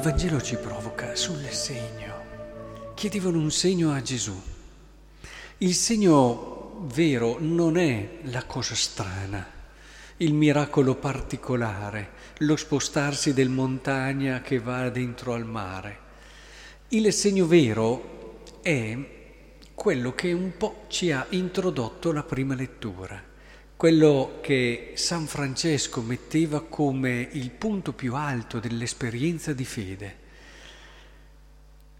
Vangelo ci provoca sul segno. Chiedevano un segno a Gesù. Il segno vero non è la cosa strana, il miracolo particolare, lo spostarsi del montagna che va dentro al mare. Il segno vero è quello che un po' ci ha introdotto la prima lettura quello che San Francesco metteva come il punto più alto dell'esperienza di fede.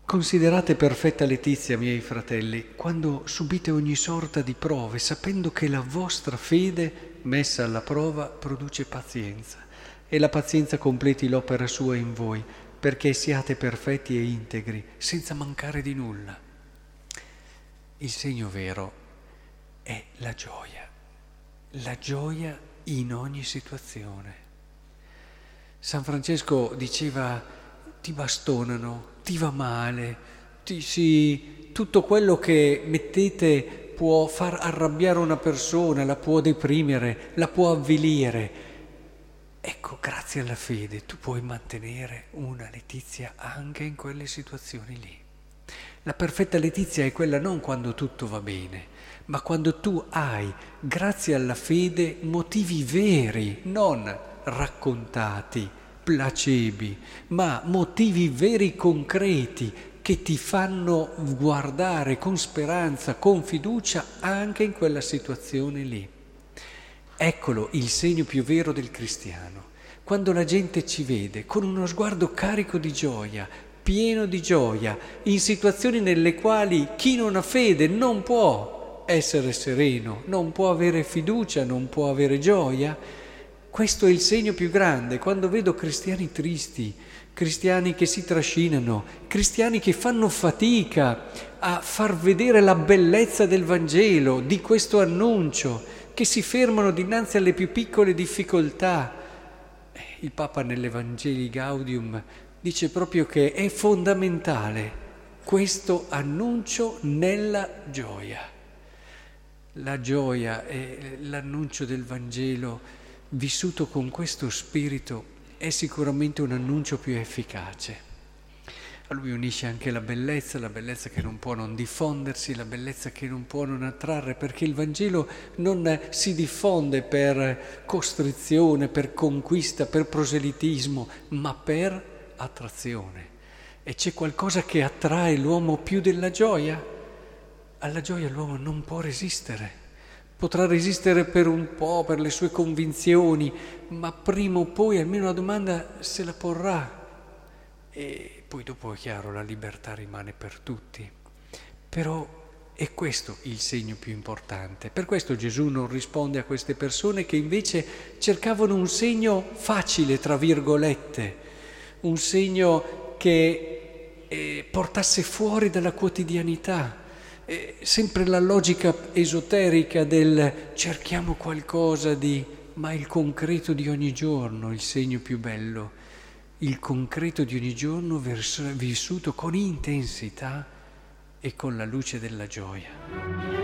Considerate perfetta letizia, miei fratelli, quando subite ogni sorta di prove, sapendo che la vostra fede, messa alla prova, produce pazienza e la pazienza completi l'opera sua in voi, perché siate perfetti e integri, senza mancare di nulla. Il segno vero è la gioia la gioia in ogni situazione. San Francesco diceva ti bastonano, ti va male, ti si, tutto quello che mettete può far arrabbiare una persona, la può deprimere, la può avvilire. Ecco, grazie alla fede tu puoi mantenere una letizia anche in quelle situazioni lì. La perfetta letizia è quella non quando tutto va bene, ma quando tu hai, grazie alla fede, motivi veri, non raccontati, placebi, ma motivi veri concreti che ti fanno guardare con speranza, con fiducia anche in quella situazione lì. Eccolo il segno più vero del cristiano. Quando la gente ci vede con uno sguardo carico di gioia, pieno di gioia, in situazioni nelle quali chi non ha fede non può essere sereno, non può avere fiducia, non può avere gioia. Questo è il segno più grande. Quando vedo cristiani tristi, cristiani che si trascinano, cristiani che fanno fatica a far vedere la bellezza del Vangelo, di questo annuncio, che si fermano dinanzi alle più piccole difficoltà. Eh, il Papa nell'Evangeli Gaudium dice proprio che è fondamentale questo annuncio nella gioia. La gioia e l'annuncio del Vangelo vissuto con questo spirito è sicuramente un annuncio più efficace. A lui unisce anche la bellezza, la bellezza che non può non diffondersi, la bellezza che non può non attrarre, perché il Vangelo non si diffonde per costrizione, per conquista, per proselitismo, ma per attrazione. E c'è qualcosa che attrae l'uomo più della gioia? Alla gioia l'uomo non può resistere. Potrà resistere per un po', per le sue convinzioni, ma prima o poi almeno la domanda se la porrà. E poi dopo è chiaro, la libertà rimane per tutti. Però è questo il segno più importante. Per questo Gesù non risponde a queste persone che invece cercavano un segno facile, tra virgolette, un segno che eh, portasse fuori dalla quotidianità è sempre la logica esoterica del cerchiamo qualcosa di, ma il concreto di ogni giorno, il segno più bello, il concreto di ogni giorno vissuto con intensità e con la luce della gioia.